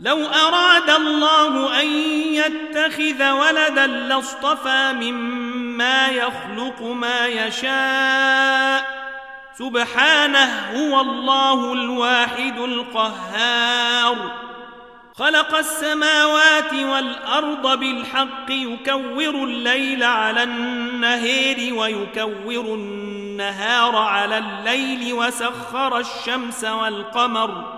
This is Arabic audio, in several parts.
لو أراد الله أن يتخذ ولدا لاصطفى مما يخلق ما يشاء. سبحانه هو الله الواحد القهار. خلق السماوات والأرض بالحق يكور الليل على النهير ويكور النهار على الليل وسخر الشمس والقمر.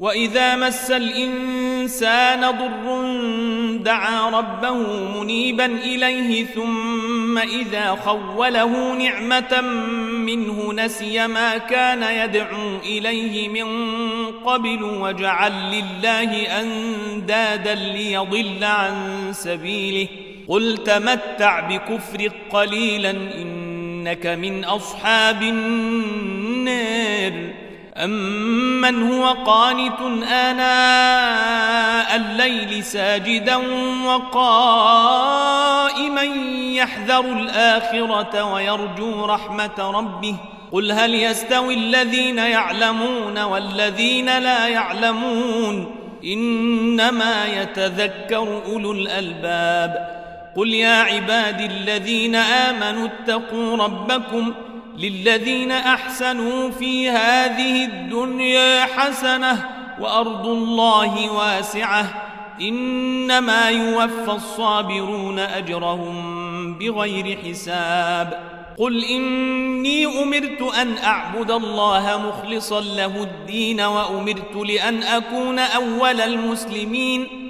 وإذا مس الإنسان ضر دعا ربه منيبا إليه ثم إذا خوله نعمة منه نسي ما كان يدعو إليه من قبل وجعل لله أندادا ليضل عن سبيله قل تمتع بكفر قليلا إنك من أصحاب النار أمن هو قانت آناء الليل ساجدا وقائما يحذر الآخرة ويرجو رحمة ربه قل هل يستوي الذين يعلمون والذين لا يعلمون؟ إنما يتذكر أولو الألباب قل يا عبادي الذين آمنوا اتقوا ربكم للذين أحسنوا في هذه الدنيا حسنة وأرض الله واسعة إنما يوفى الصابرون أجرهم بغير حساب. قل إني أمرت أن أعبد الله مخلصا له الدين وأمرت لأن أكون أول المسلمين.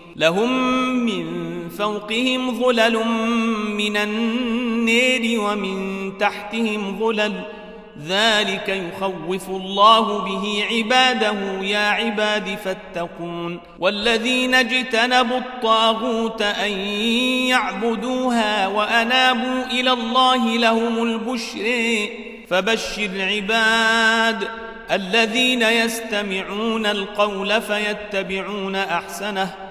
لهم من فوقهم ظلل من النير ومن تحتهم ظلل. ذلك يخوف الله به عباده. يا عباد فاتقون. والذين اجتنبوا الطاغوت أن يعبدوها وأنابوا إلى الله لهم البشر. فبشر عباد الذين يستمعون القول فيتبعون أحسنه.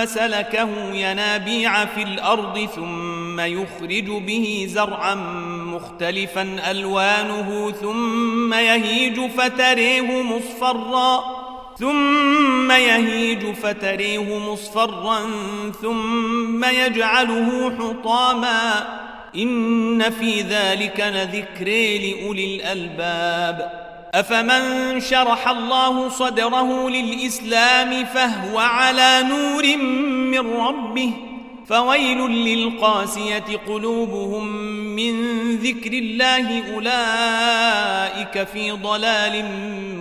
فسلكه ينابيع في الأرض ثم يخرج به زرعا مختلفا ألوانه ثم يهيج فتريه مصفرا ثم يهيج فتريه مصفرا ثم يجعله حطاما إن في ذلك لذكر لأولي الألباب أفمن شرح الله صدره للإسلام فهو على نور من ربه فويل للقاسية قلوبهم من ذكر الله أولئك في ضلال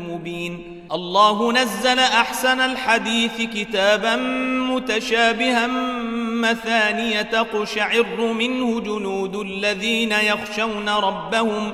مبين. الله نزل أحسن الحديث كتابا متشابها مثانية تقشعر منه جنود الذين يخشون ربهم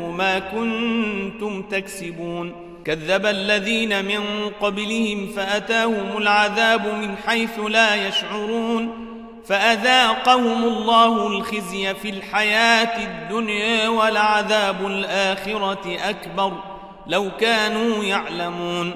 ما كنتم تكسبون. كذب الذين من قبلهم فأتاهم العذاب من حيث لا يشعرون. فأذاقهم الله الخزي في الحياة الدنيا ولعذاب الآخرة أكبر. لو كانوا يعلمون.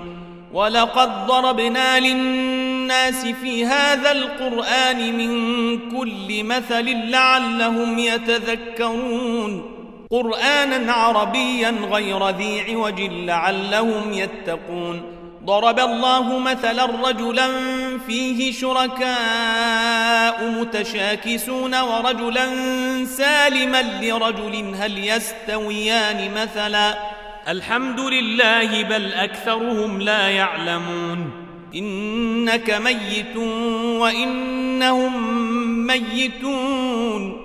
ولقد ضربنا للناس في هذا القرآن من كل مثل لعلهم يتذكرون. قرآنا عربيا غير ذي عوج لعلهم يتقون. ضرب الله مثلا رجلا فيه شركاء متشاكسون ورجلا سالما لرجل هل يستويان مثلا. الحمد لله بل أكثرهم لا يعلمون. إنك ميت وإنهم ميتون.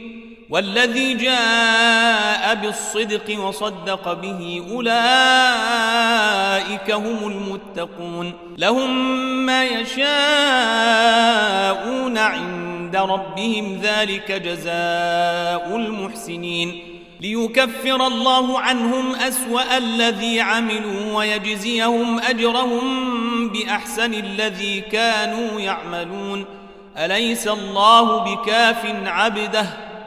والذي جاء بالصدق وصدق به أولئك هم المتقون. لهم ما يشاءون عند ربهم ذلك جزاء المحسنين. ليكفر الله عنهم أسوأ الذي عملوا ويجزيهم أجرهم بأحسن الذي كانوا يعملون. أليس الله بكاف عبده؟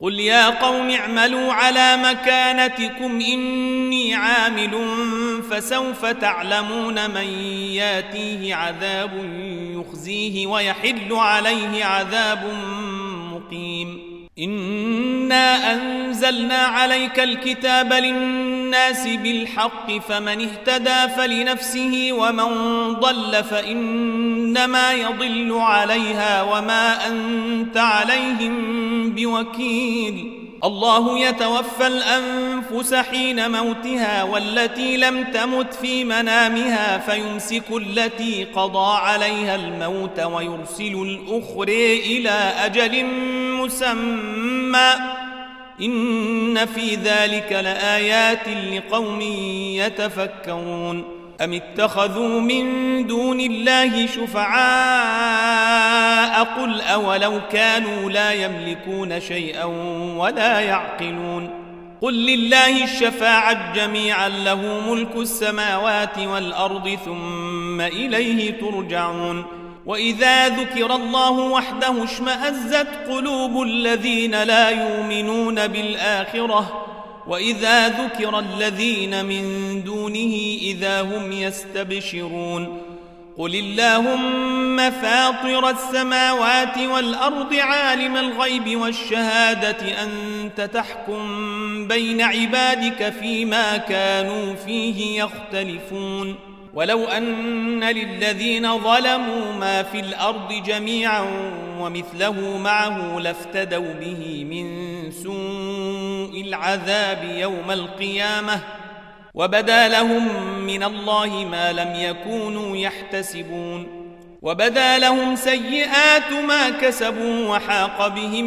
قل يا قوم اعملوا على مكانتكم إني عامل فسوف تعلمون من ياتيه عذاب يخزيه ويحل عليه عذاب مقيم إنا أنزلنا عليك الكتاب للناس بالحق فمن اهتدى فلنفسه ومن ضل فإنما يضل عليها وما أنت عليهم بوكيل. الله يتوفى الأنفس حين موتها والتي لم تمت في منامها فيمسك التي قضى عليها الموت ويرسل الأخر إلى أجل مسمى. إن في ذلك لآيات لقوم يتفكرون. أم اتخذوا من دون الله شفعاء؟ قل أولو كانوا لا يملكون شيئا ولا يعقلون. قل لله الشفاعة جميعا له ملك السماوات والأرض ثم إليه ترجعون. وإذا ذكر الله وحده اشمأزت قلوب الذين لا يؤمنون بالآخرة وإذا ذكر الذين من دونه إذا هم يستبشرون قل اللهم فاطر السماوات والأرض عالم الغيب والشهادة أنت تحكم بين عبادك فيما كانوا فيه يختلفون ولو أن للذين ظلموا ما في الأرض جميعا ومثله معه لافتدوا به من سوء العذاب يوم القيامة وبدا لهم من الله ما لم يكونوا يحتسبون وبدا لهم سيئات ما كسبوا وحاق بهم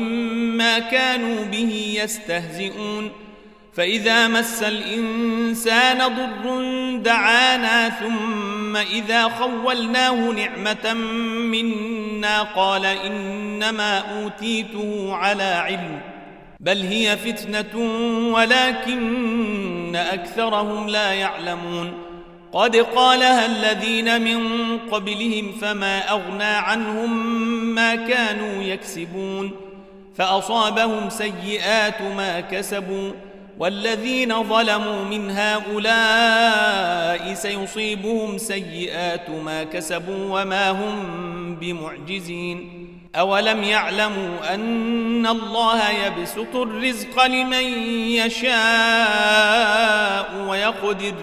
ما كانوا به يستهزئون فإذا مس الإنسان ضر دعانا ثم إذا خولناه نعمة منا قال إنما أوتيته على علم بل هي فتنة ولكن أكثرهم لا يعلمون قد قالها الذين من قبلهم فما أغنى عنهم ما كانوا يكسبون فأصابهم سيئات ما كسبوا والذين ظلموا من هؤلاء سيصيبهم سيئات ما كسبوا وما هم بمعجزين. أولم يعلموا أن الله يبسط الرزق لمن يشاء ويقدر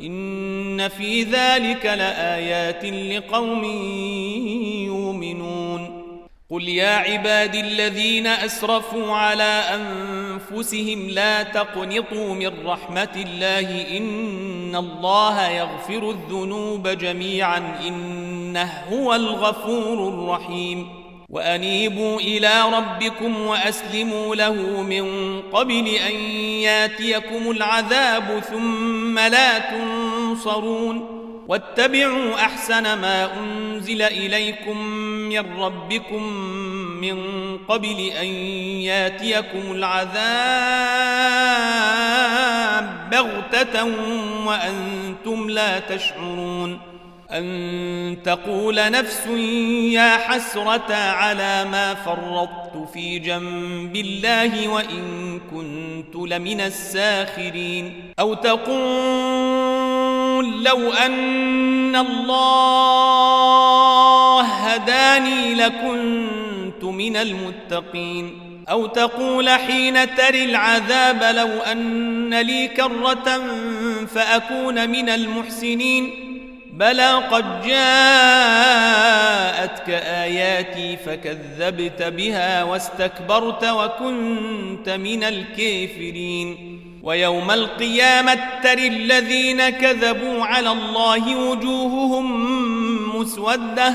إن في ذلك لآيات لقوم يؤمنون. قل يا عبادي الذين أسرفوا على أنفسهم لا تقنطوا من رحمة الله إن الله يغفر الذنوب جميعا إنه هو الغفور الرحيم. وأنيبوا إلى ربكم وأسلموا له من قبل أن ياتيكم العذاب ثم لا تنصرون. واتبعوا أحسن ما أنزل إليكم من ربكم من قبل أن ياتيكم العذاب بغتة وأنتم لا تشعرون أن تقول نفس يا حسرة على ما فرطت في جنب الله وإن كنت لمن الساخرين أو تقول لو أن الله هداني لكنت من المتقين أو تقول حين تري العذاب لو أن لي كرة فأكون من المحسنين بلى قد جاءتك آياتي فكذبت بها واستكبرت وكنت من الكافرين ويوم القيامة تر الذين كذبوا على الله وجوههم مسودة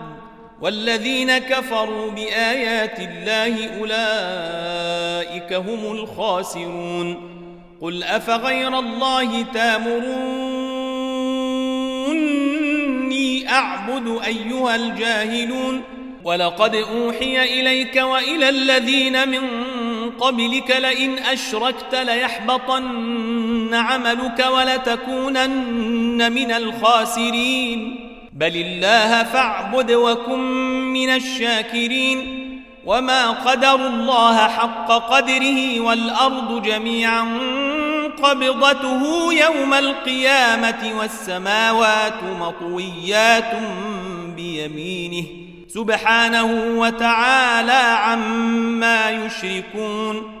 والذين كفروا بآيات الله أولئك هم الخاسرون. قل أفغير الله تامروني أعبد أيها الجاهلون. ولقد أوحي إليك وإلى الذين من قبلك لئن أشركت ليحبطن عملك ولتكونن من الخاسرين. بل الله فاعبد وكن من الشاكرين وما قدر الله حق قدره والأرض جميعا قبضته يوم القيامة والسماوات مطويات بيمينه سبحانه وتعالى عما يشركون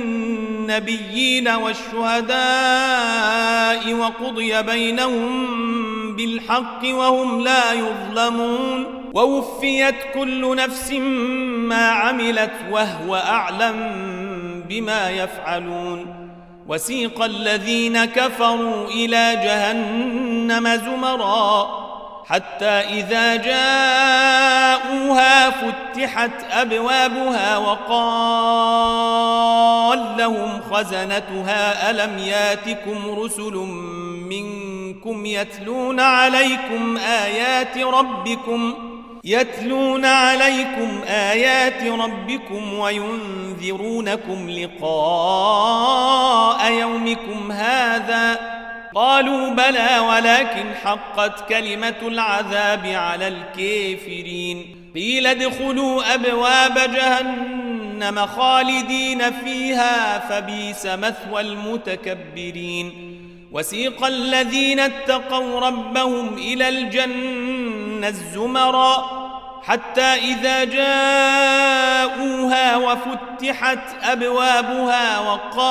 بالنبيين والشهداء وقضي بينهم بالحق وهم لا يظلمون ووفيت كل نفس ما عملت وهو أعلم بما يفعلون وسيق الذين كفروا إلى جهنم زمرا حتى إذا جاءوها فتحت أبوابها وقال لهم خزنتها ألم ياتكم رسل منكم يتلون عليكم آيات ربكم ۖ يتلون عليكم آيات ربكم وينذرونكم لقاء يومكم هذا. قالوا بلى ولكن حقت كلمة العذاب على الكافرين. قيل ادخلوا أبواب جهنم. خالدين فيها فبيس مثوى المتكبرين. وسيق الذين اتقوا ربهم إلى الجنة الزمرا حتى إذا جاءوها وفتحت أبوابها وقال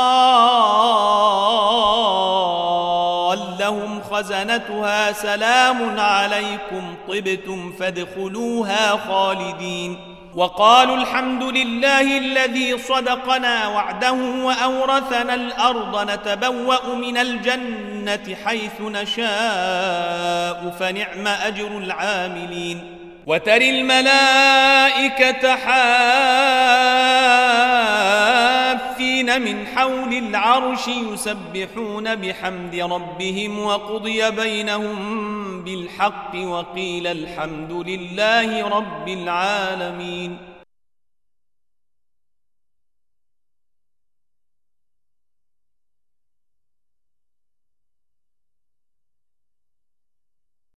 لهم خزنتها سلام عليكم طبتم فادخلوها خالدين. وقالوا الحمد لله الذي صدقنا وعده وأورثنا الأرض نتبوأ من الجنة حيث نشاء فنعم أجر العاملين. وتري الملائكة حافين من حول العرش يسبحون بحمد ربهم وقضي بينهم بالحق وقيل الحمد لله رب العالمين